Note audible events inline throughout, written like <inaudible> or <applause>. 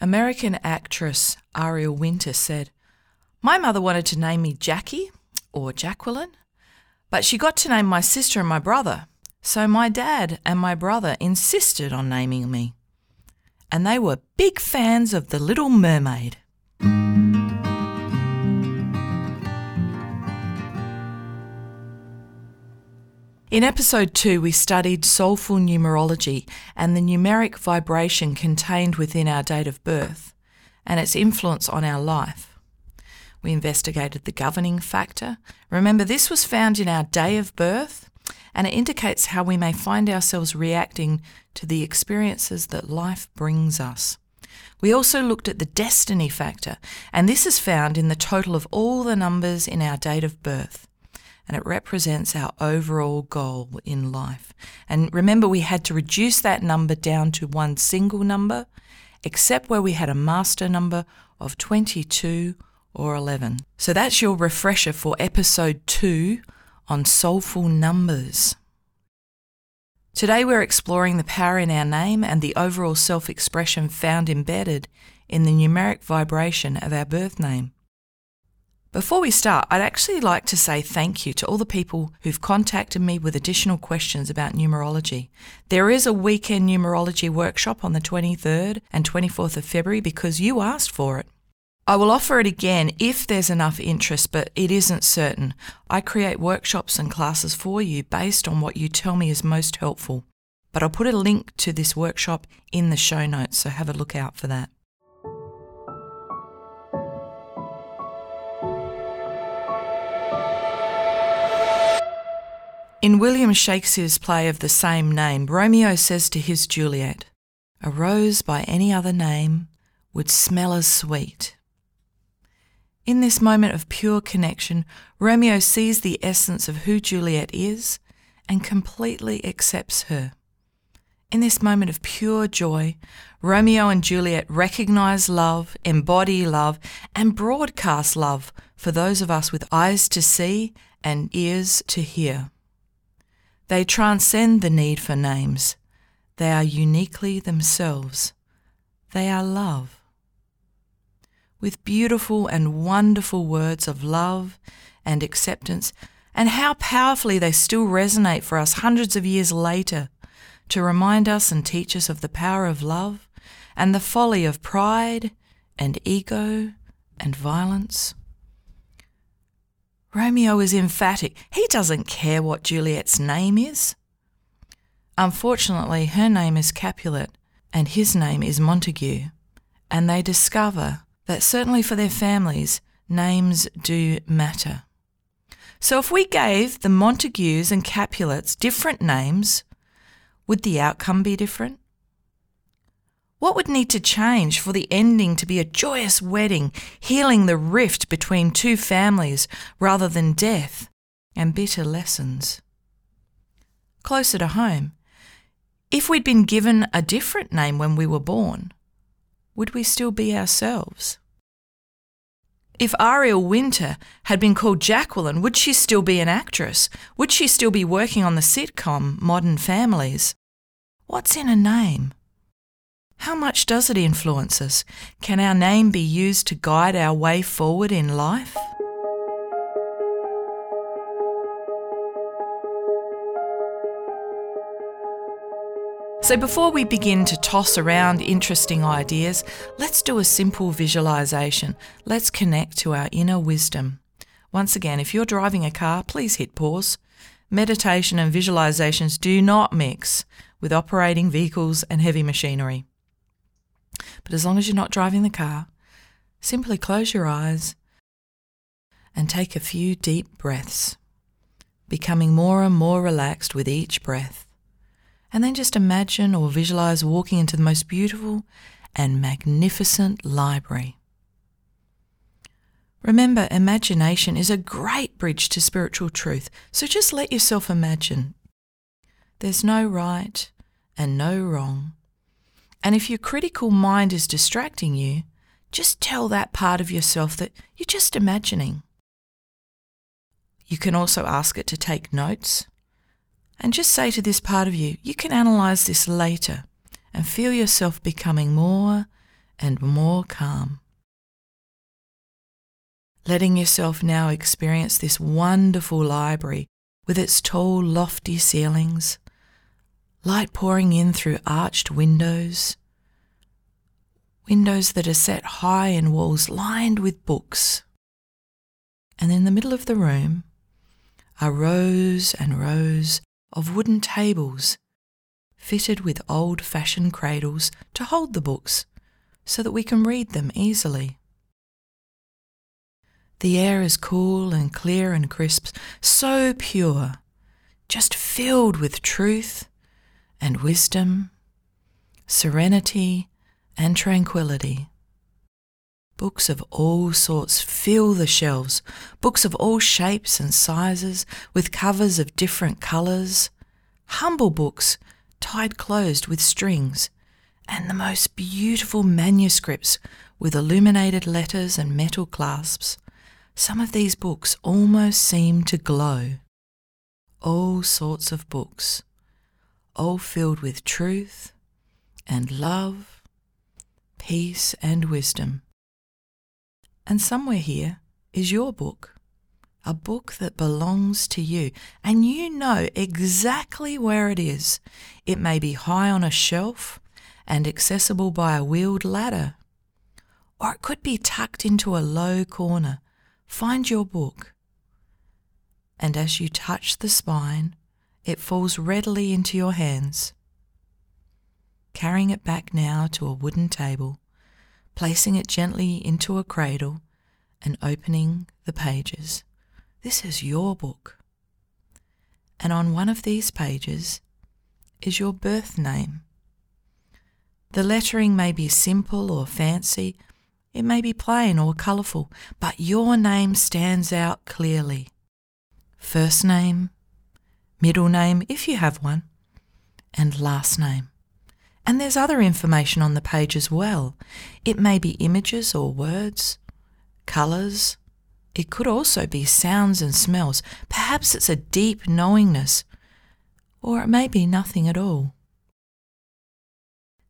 American actress Ariel Winter said, My mother wanted to name me Jackie or Jacqueline, but she got to name my sister and my brother. So my dad and my brother insisted on naming me. And they were big fans of The Little Mermaid. In episode 2, we studied soulful numerology and the numeric vibration contained within our date of birth and its influence on our life. We investigated the governing factor. Remember, this was found in our day of birth and it indicates how we may find ourselves reacting to the experiences that life brings us. We also looked at the destiny factor, and this is found in the total of all the numbers in our date of birth and it represents our overall goal in life. And remember, we had to reduce that number down to one single number, except where we had a master number of 22 or 11. So that's your refresher for episode 2 on soulful numbers. Today we're exploring the power in our name and the overall self expression found embedded in the numeric vibration of our birth name. Before we start, I'd actually like to say thank you to all the people who've contacted me with additional questions about numerology. There is a weekend numerology workshop on the 23rd and 24th of February because you asked for it. I will offer it again if there's enough interest, but it isn't certain. I create workshops and classes for you based on what you tell me is most helpful. But I'll put a link to this workshop in the show notes, so have a look out for that. In William Shakespeare's play of the same name, Romeo says to his Juliet, A rose by any other name would smell as sweet. In this moment of pure connection, Romeo sees the essence of who Juliet is and completely accepts her. In this moment of pure joy, Romeo and Juliet recognize love, embody love, and broadcast love for those of us with eyes to see and ears to hear. They transcend the need for names. They are uniquely themselves. They are love. With beautiful and wonderful words of love and acceptance, and how powerfully they still resonate for us hundreds of years later to remind us and teach us of the power of love and the folly of pride and ego and violence. Romeo is emphatic. He doesn't care what Juliet's name is. Unfortunately, her name is Capulet and his name is Montague, and they discover that certainly for their families, names do matter. So if we gave the Montagues and Capulets different names, would the outcome be different? What would need to change for the ending to be a joyous wedding, healing the rift between two families rather than death and bitter lessons? Closer to home, if we'd been given a different name when we were born, would we still be ourselves? If Ariel Winter had been called Jacqueline, would she still be an actress? Would she still be working on the sitcom Modern Families? What's in a name? How much does it influence us? Can our name be used to guide our way forward in life? So, before we begin to toss around interesting ideas, let's do a simple visualization. Let's connect to our inner wisdom. Once again, if you're driving a car, please hit pause. Meditation and visualizations do not mix with operating vehicles and heavy machinery. But as long as you're not driving the car, simply close your eyes and take a few deep breaths, becoming more and more relaxed with each breath. And then just imagine or visualize walking into the most beautiful and magnificent library. Remember, imagination is a great bridge to spiritual truth, so just let yourself imagine. There's no right and no wrong. And if your critical mind is distracting you, just tell that part of yourself that you're just imagining. You can also ask it to take notes and just say to this part of you, you can analyze this later and feel yourself becoming more and more calm. Letting yourself now experience this wonderful library with its tall, lofty ceilings, light pouring in through arched windows, windows that are set high in walls lined with books. And in the middle of the room are rows and rows of wooden tables fitted with old fashioned cradles to hold the books so that we can read them easily. The air is cool and clear and crisp, so pure, just filled with truth and wisdom, serenity and tranquility. Books of all sorts fill the shelves, books of all shapes and sizes, with covers of different colours, humble books tied closed with strings, and the most beautiful manuscripts with illuminated letters and metal clasps. Some of these books almost seem to glow. All sorts of books, all filled with truth and love, peace and wisdom. And somewhere here is your book, a book that belongs to you, and you know exactly where it is. It may be high on a shelf and accessible by a wheeled ladder, or it could be tucked into a low corner. Find your book and as you touch the spine, it falls readily into your hands. Carrying it back now to a wooden table, placing it gently into a cradle, and opening the pages. This is your book. And on one of these pages is your birth name. The lettering may be simple or fancy, it may be plain or colourful, but your name stands out clearly first name, middle name, if you have one, and last name. And there's other information on the page as well. It may be images or words, colours. It could also be sounds and smells. Perhaps it's a deep knowingness, or it may be nothing at all.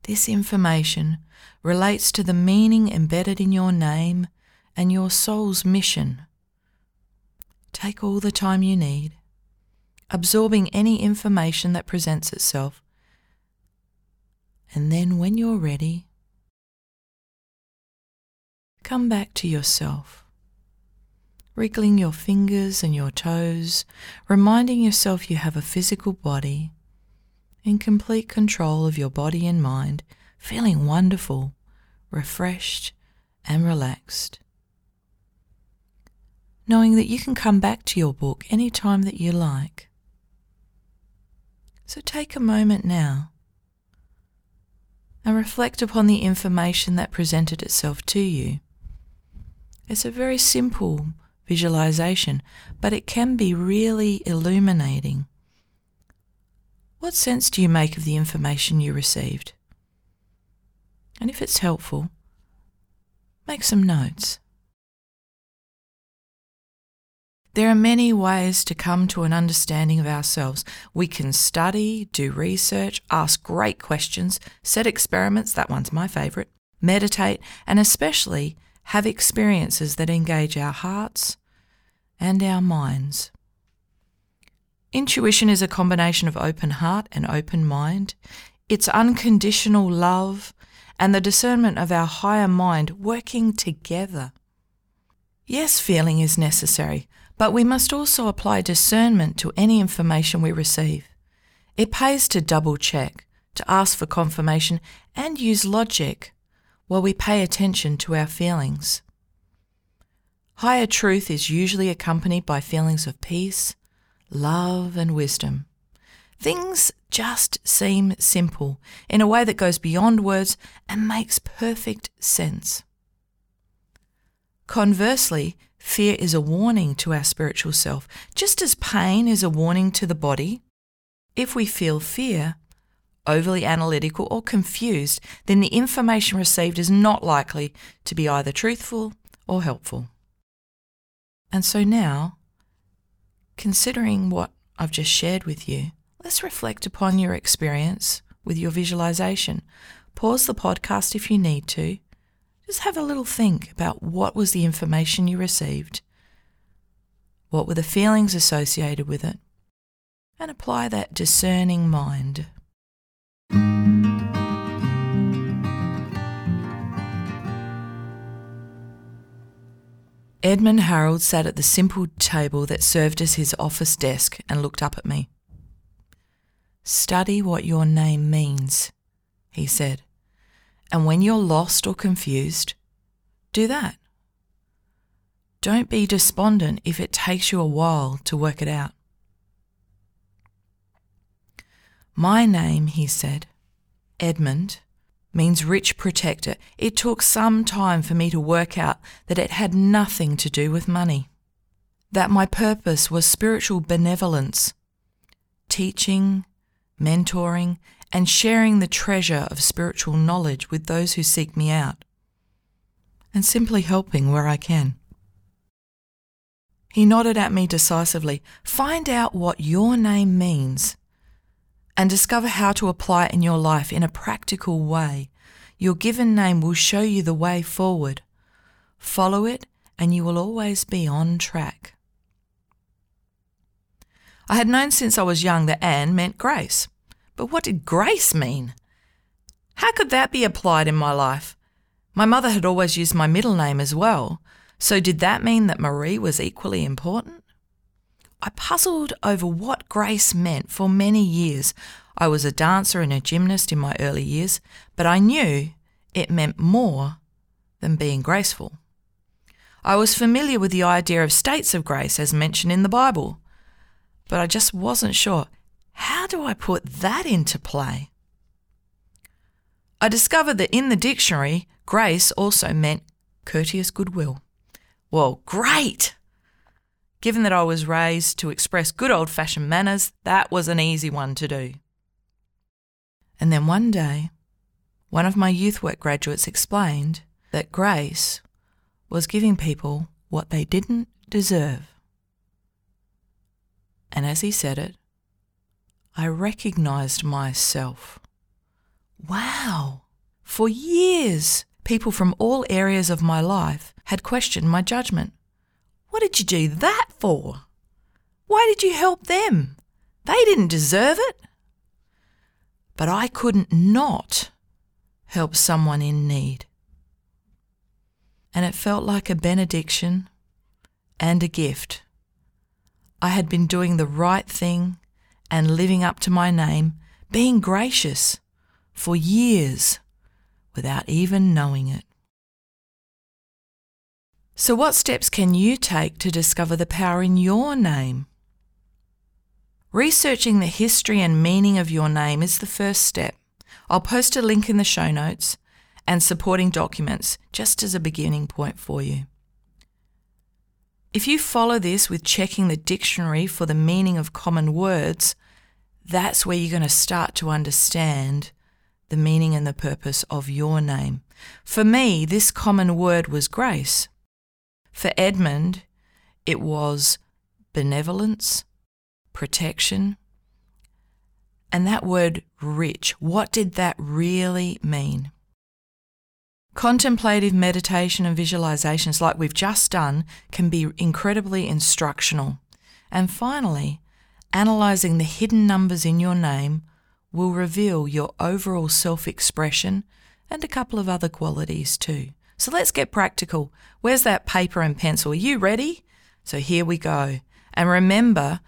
This information relates to the meaning embedded in your name and your soul's mission Take all the time you need, absorbing any information that presents itself. And then, when you're ready, come back to yourself, wriggling your fingers and your toes, reminding yourself you have a physical body, in complete control of your body and mind, feeling wonderful, refreshed, and relaxed knowing that you can come back to your book any time that you like. So take a moment now and reflect upon the information that presented itself to you. It's a very simple visualization, but it can be really illuminating. What sense do you make of the information you received? And if it's helpful, make some notes. There are many ways to come to an understanding of ourselves. We can study, do research, ask great questions, set experiments, that one's my favourite, meditate, and especially have experiences that engage our hearts and our minds. Intuition is a combination of open heart and open mind. It's unconditional love and the discernment of our higher mind working together. Yes, feeling is necessary, but we must also apply discernment to any information we receive. It pays to double check, to ask for confirmation, and use logic while we pay attention to our feelings. Higher truth is usually accompanied by feelings of peace, love, and wisdom. Things just seem simple in a way that goes beyond words and makes perfect sense. Conversely, Fear is a warning to our spiritual self, just as pain is a warning to the body. If we feel fear, overly analytical, or confused, then the information received is not likely to be either truthful or helpful. And so now, considering what I've just shared with you, let's reflect upon your experience with your visualization. Pause the podcast if you need to, Just have a little think about what was the information you received, what were the feelings associated with it, and apply that discerning mind. Edmund Harold sat at the simple table that served as his office desk and looked up at me. Study what your name means, he said. And when you're lost or confused, do that. Don't be despondent if it takes you a while to work it out. My name, he said, Edmund, means rich protector. It took some time for me to work out that it had nothing to do with money, that my purpose was spiritual benevolence, teaching, mentoring, and sharing the treasure of spiritual knowledge with those who seek me out, and simply helping where I can. He nodded at me decisively. Find out what your name means and discover how to apply it in your life in a practical way. Your given name will show you the way forward. Follow it, and you will always be on track. I had known since I was young that Anne meant grace. But what did grace mean? How could that be applied in my life? My mother had always used my middle name as well, so did that mean that Marie was equally important? I puzzled over what grace meant for many years. I was a dancer and a gymnast in my early years, but I knew it meant more than being graceful. I was familiar with the idea of states of grace as mentioned in the Bible, but I just wasn't sure. How do I put that into play? I discovered that in the dictionary, grace also meant courteous goodwill. Well, great! Given that I was raised to express good old fashioned manners, that was an easy one to do. And then one day, one of my youth work graduates explained that grace was giving people what they didn't deserve. And as he said it, I recognized myself. Wow! For years, people from all areas of my life had questioned my judgment. What did you do that for? Why did you help them? They didn't deserve it. But I couldn't not help someone in need. And it felt like a benediction and a gift I had been doing the right thing and living up to my name, being gracious for years without even knowing it. So, what steps can you take to discover the power in your name? Researching the history and meaning of your name is the first step. I'll post a link in the show notes and supporting documents just as a beginning point for you. If you follow this with checking the dictionary for the meaning of common words, that's where you're going to start to understand the meaning and the purpose of your name. For me, this common word was grace. For Edmund, it was benevolence, protection, and that word rich. What did that really mean? Contemplative meditation and visualizations, like we've just done, can be incredibly instructional. And finally, analyzing the hidden numbers in your name will reveal your overall self expression and a couple of other qualities too. So let's get practical. Where's that paper and pencil? Are you ready? So here we go. And remember,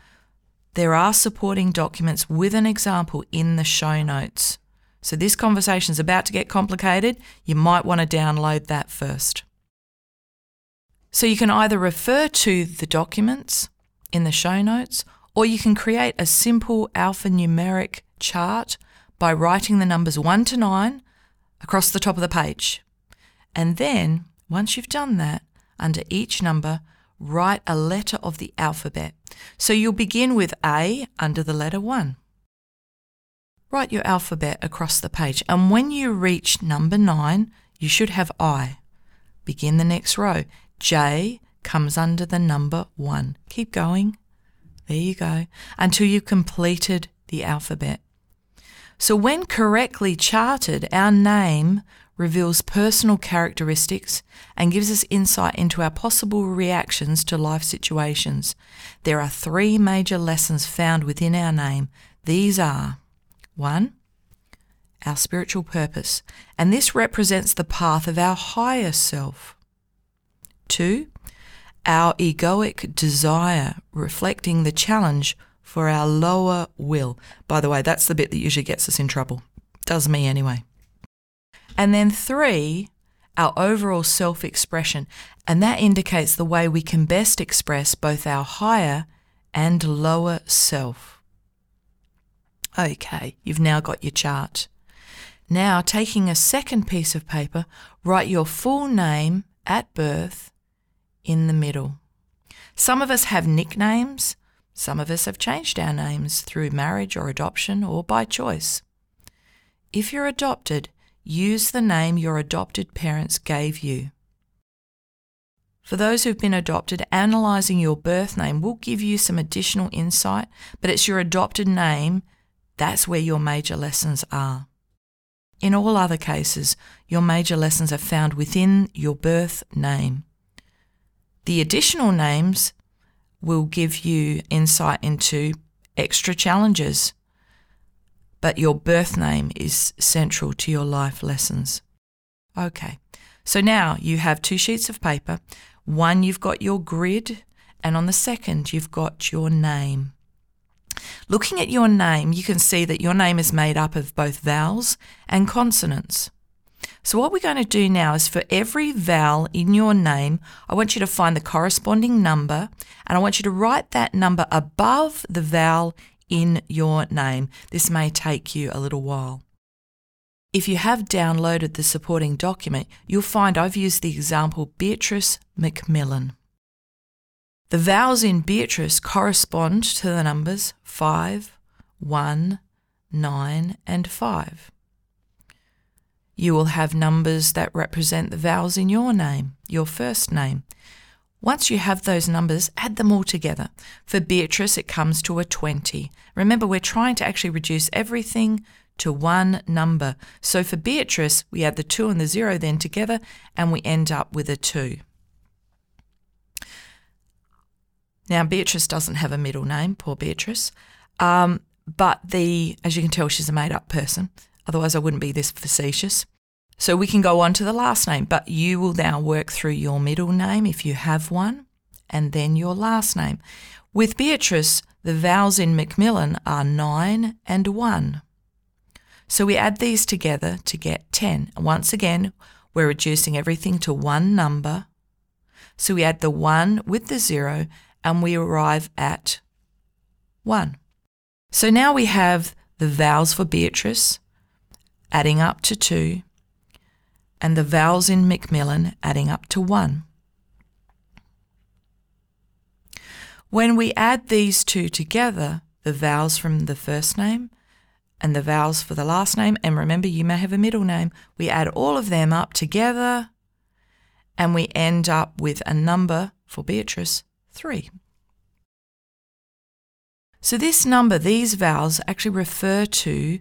there are supporting documents with an example in the show notes. So this conversation is about to get complicated. You might want to download that first. So you can either refer to the documents in the show notes or you can create a simple alphanumeric chart by writing the numbers 1 to 9 across the top of the page. And then, once you've done that, under each number, write a letter of the alphabet. So you'll begin with A under the letter 1. Write your alphabet across the page, and when you reach number 9, you should have I. Begin the next row. J comes under the number 1. Keep going. There you go. Until you've completed the alphabet. So, when correctly charted, our name reveals personal characteristics and gives us insight into our possible reactions to life situations. There are three major lessons found within our name. These are 1. Our spiritual purpose, and this represents the path of our higher self. 2. Our egoic desire, reflecting the challenge for our lower will. By the way, that's the bit that usually gets us in trouble. Does me anyway. And then three, our overall self expression. And that indicates the way we can best express both our higher and lower self. Okay, you've now got your chart. Now, taking a second piece of paper, write your full name at birth in the middle. Some of us have nicknames, some of us have changed our names through marriage or adoption or by choice. If you're adopted, use the name your adopted parents gave you. For those who've been adopted, analysing your birth name will give you some additional insight, but it's your adopted name, that's where your major lessons are. In all other cases, your major lessons are found within your birth name. The additional names will give you insight into extra challenges but your birth name is central to your life lessons. Okay, so now you have two sheets of paper. One, you've got your grid, and on the second, you've got your name. Looking at your name, you can see that your name is made up of both vowels and consonants. So, what we're going to do now is for every vowel in your name, I want you to find the corresponding number and I want you to write that number above the vowel in your name. This may take you a little while. If you have downloaded the supporting document, you'll find I've used the example Beatrice McMillan. The vowels in Beatrice correspond to the numbers 5, 1, 9, and 5. You will have numbers that represent the vowels in your name, your first name. Once you have those numbers, add them all together. For Beatrice, it comes to a 20. Remember, we're trying to actually reduce everything to one number. So for Beatrice, we add the 2 and the 0 then together, and we end up with a 2. Now, Beatrice doesn't have a middle name, poor Beatrice. Um, but the, as you can tell, she's a made up person. Otherwise, I wouldn't be this facetious. So we can go on to the last name, but you will now work through your middle name if you have one, and then your last name. With Beatrice, the vowels in McMillan are 9 and 1. So we add these together to get 10. Once again, we're reducing everything to one number. So we add the 1 with the 0 and we arrive at 1. So now we have the vowels for Beatrice adding up to 2 and the vowels in McMillan adding up to 1. When we add these two together, the vowels from the first name and the vowels for the last name, and remember you may have a middle name, we add all of them up together and we end up with a number for Beatrice, 3. So, this number, these vowels actually refer to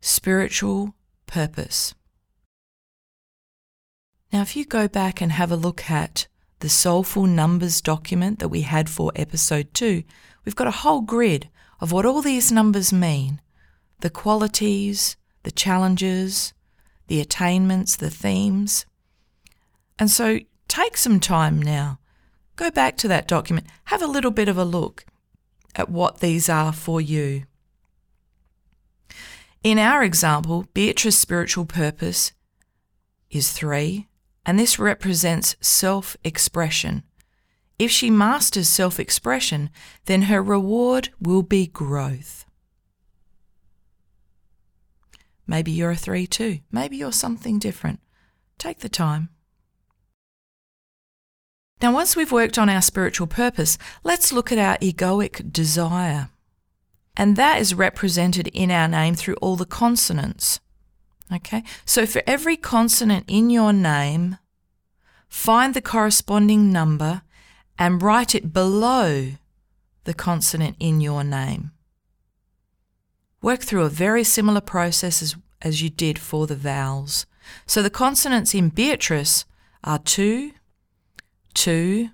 spiritual purpose. Now, if you go back and have a look at the Soulful Numbers document that we had for episode two, we've got a whole grid of what all these numbers mean the qualities, the challenges, the attainments, the themes. And so take some time now. Go back to that document, have a little bit of a look at what these are for you. In our example, Beatrice's spiritual purpose is three and this represents self expression. If she masters self expression, then her reward will be growth. Maybe you're a three too. Maybe you're something different. Take the time. Now, once we've worked on our spiritual purpose, let's look at our egoic desire. And that is represented in our name through all the consonants. Okay, so for every consonant in your name, find the corresponding number and write it below the consonant in your name. Work through a very similar process as, as you did for the vowels. So the consonants in Beatrice are 2, 2,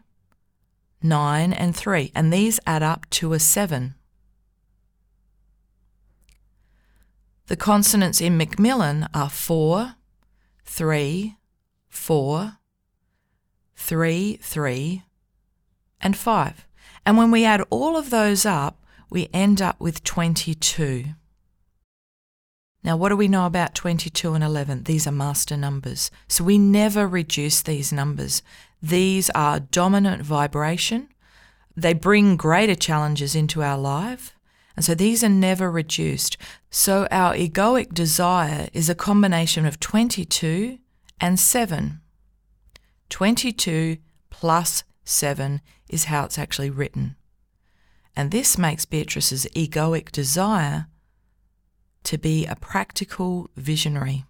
9, and 3, and these add up to a 7. The consonants in McMillan are 4, 3, 4, 3, 3, and 5. And when we add all of those up, we end up with 22. Now, what do we know about 22 and 11? These are master numbers. So we never reduce these numbers. These are dominant vibration. They bring greater challenges into our life. And so these are never reduced. So our egoic desire is a combination of 22 and 7. 22 plus 7 is how it's actually written. And this makes Beatrice's egoic desire to be a practical visionary.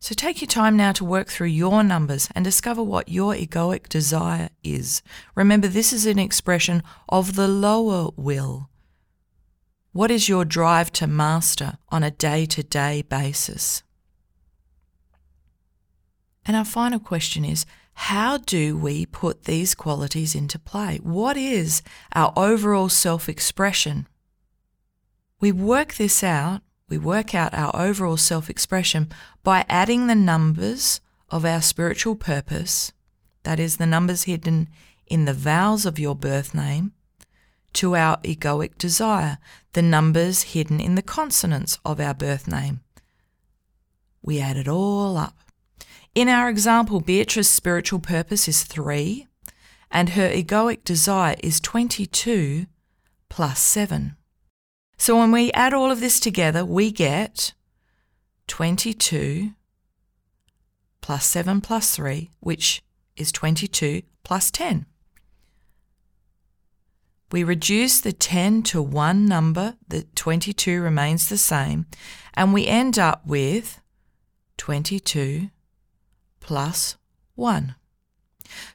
So take your time now to work through your numbers and discover what your egoic desire is. Remember, this is an expression of the lower will. What is your drive to master on a day to day basis? And our final question is how do we put these qualities into play? What is our overall self expression? We work this out, we work out our overall self expression by adding the numbers of our spiritual purpose, that is, the numbers hidden in the vowels of your birth name, to our egoic desire, the numbers hidden in the consonants of our birth name. We add it all up. In our example, Beatrice's spiritual purpose is 3, and her egoic desire is 22 plus 7. So when we add all of this together, we get 22 plus 7 plus 3, which is 22 plus 10. We reduce the 10 to one number, the 22 remains the same, and we end up with 22 plus 1.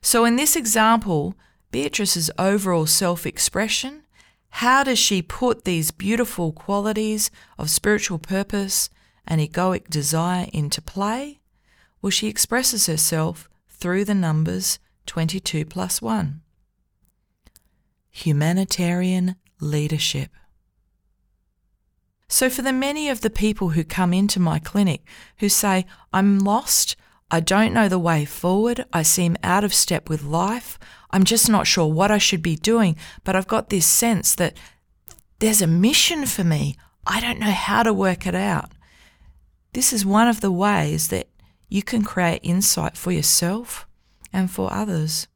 So in this example, Beatrice's overall self expression, how does she put these beautiful qualities of spiritual purpose and egoic desire into play? Well, she expresses herself through the numbers 22 plus 1. Humanitarian leadership. So, for the many of the people who come into my clinic who say, I'm lost, I don't know the way forward. I seem out of step with life. I'm just not sure what I should be doing, but I've got this sense that there's a mission for me. I don't know how to work it out. This is one of the ways that you can create insight for yourself and for others.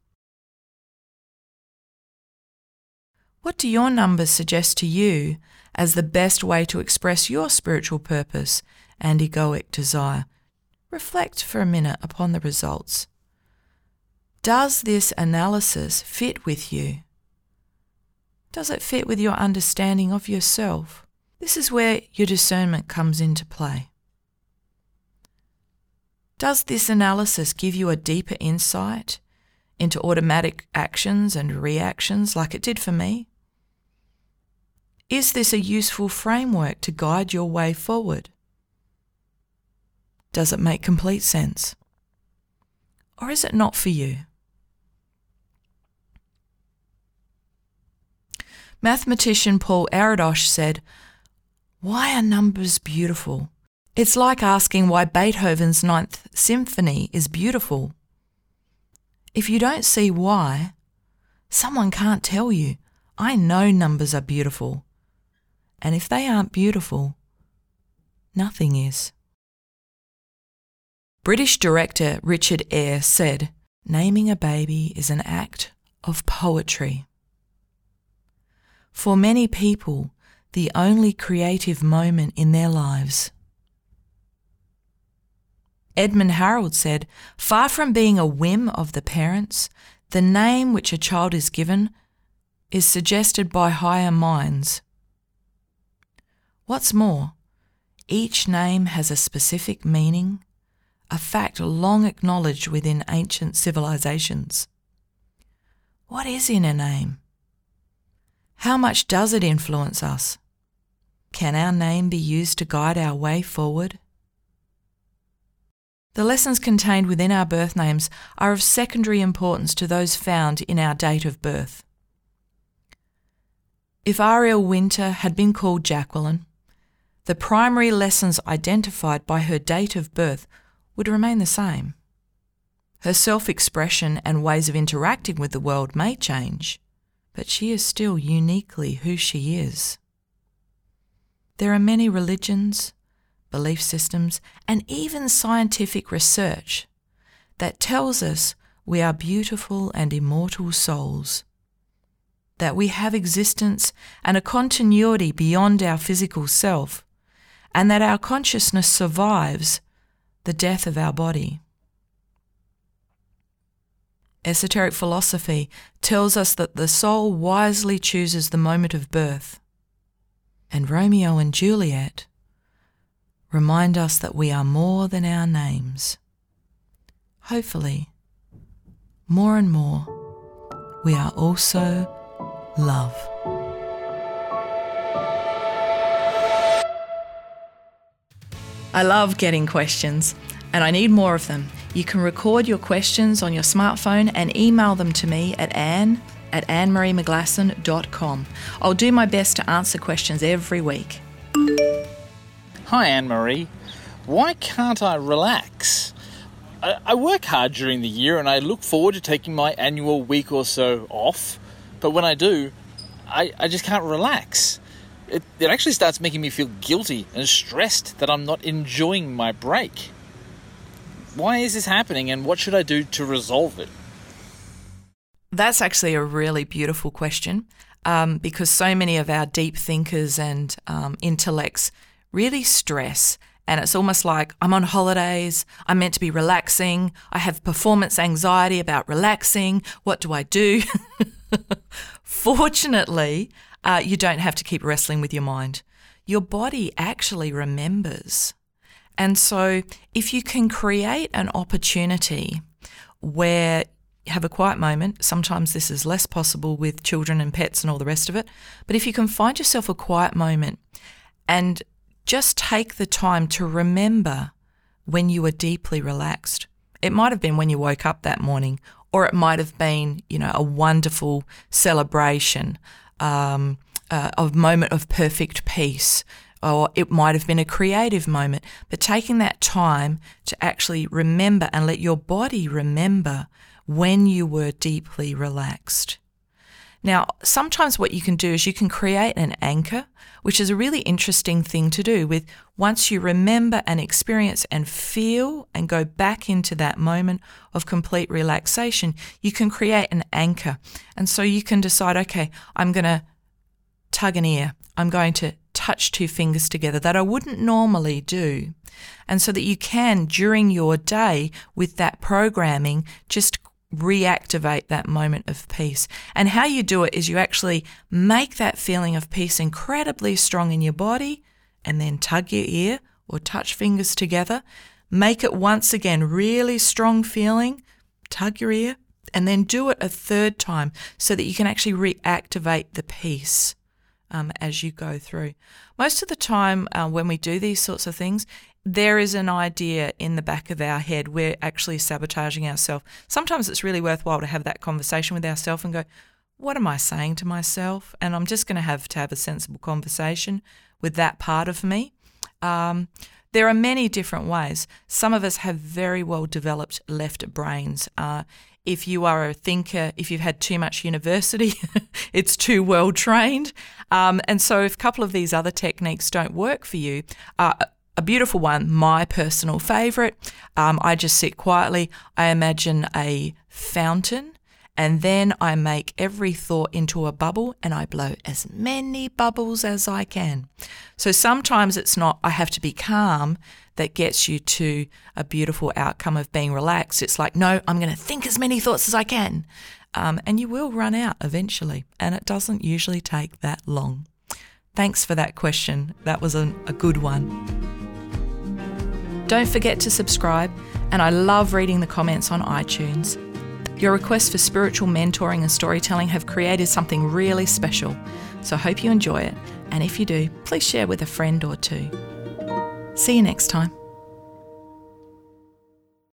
What do your numbers suggest to you as the best way to express your spiritual purpose and egoic desire? reflect for a minute upon the results. Does this analysis fit with you? Does it fit with your understanding of yourself? This is where your discernment comes into play. Does this analysis give you a deeper insight into automatic actions and reactions like it did for me? Is this a useful framework to guide your way forward? Does it make complete sense? Or is it not for you? Mathematician Paul Erdős said, Why are numbers beautiful? It's like asking why Beethoven's Ninth Symphony is beautiful. If you don't see why, someone can't tell you. I know numbers are beautiful. And if they aren't beautiful, nothing is. British director Richard Eyre said, Naming a baby is an act of poetry. For many people, the only creative moment in their lives. Edmund Harold said, Far from being a whim of the parents, the name which a child is given is suggested by higher minds. What's more, each name has a specific meaning a fact long acknowledged within ancient civilizations. What is in a name? How much does it influence us? Can our name be used to guide our way forward? The lessons contained within our birth names are of secondary importance to those found in our date of birth. If Ariel Winter had been called Jacqueline, the primary lessons identified by her date of birth would remain the same. Her self expression and ways of interacting with the world may change, but she is still uniquely who she is. There are many religions, belief systems, and even scientific research that tells us we are beautiful and immortal souls, that we have existence and a continuity beyond our physical self, and that our consciousness survives the death of our body. Esoteric philosophy tells us that the soul wisely chooses the moment of birth. And Romeo and Juliet remind us that we are more than our names. Hopefully, more and more, we are also love. I love getting questions, and I need more of them. You can record your questions on your smartphone and email them to me at anne at annemariemcglasson.com. I'll do my best to answer questions every week. Hi, Anne Marie. Why can't I relax? I, I work hard during the year and I look forward to taking my annual week or so off, but when I do, I, I just can't relax. It, it actually starts making me feel guilty and stressed that I'm not enjoying my break. Why is this happening and what should I do to resolve it? That's actually a really beautiful question um, because so many of our deep thinkers and um, intellects really stress. And it's almost like I'm on holidays, I'm meant to be relaxing, I have performance anxiety about relaxing. What do I do? <laughs> Fortunately, uh, you don't have to keep wrestling with your mind. Your body actually remembers. And so, if you can create an opportunity where you have a quiet moment, sometimes this is less possible with children and pets and all the rest of it, but if you can find yourself a quiet moment and just take the time to remember when you were deeply relaxed. It might have been when you woke up that morning, or it might have been, you know, a wonderful celebration, um, uh, a moment of perfect peace or it might have been a creative moment, but taking that time to actually remember and let your body remember when you were deeply relaxed. Now, sometimes what you can do is you can create an anchor, which is a really interesting thing to do with once you remember and experience and feel and go back into that moment of complete relaxation, you can create an anchor. And so you can decide, okay, I'm going to tug an ear. I'm going to touch two fingers together that I wouldn't normally do. And so that you can, during your day with that programming, just reactivate that moment of peace. And how you do it is you actually make that feeling of peace incredibly strong in your body and then tug your ear or touch fingers together. Make it once again really strong feeling, tug your ear, and then do it a third time so that you can actually reactivate the peace um, as you go through. Most of the time, uh, when we do these sorts of things, there is an idea in the back of our head. We're actually sabotaging ourselves. Sometimes it's really worthwhile to have that conversation with ourselves and go, what am I saying to myself? And I'm just going to have to have a sensible conversation with that part of me. Um, there are many different ways. Some of us have very well developed left brains. Uh, if you are a thinker, if you've had too much university, <laughs> it's too well trained. Um, and so, if a couple of these other techniques don't work for you, uh, a beautiful one, my personal favourite, um, I just sit quietly. I imagine a fountain and then I make every thought into a bubble and I blow as many bubbles as I can. So sometimes it's not, I have to be calm that gets you to a beautiful outcome of being relaxed. It's like, no, I'm going to think as many thoughts as I can. Um, and you will run out eventually, and it doesn't usually take that long. Thanks for that question. That was a, a good one. Don't forget to subscribe, and I love reading the comments on iTunes. Your requests for spiritual mentoring and storytelling have created something really special, so I hope you enjoy it. And if you do, please share with a friend or two. See you next time.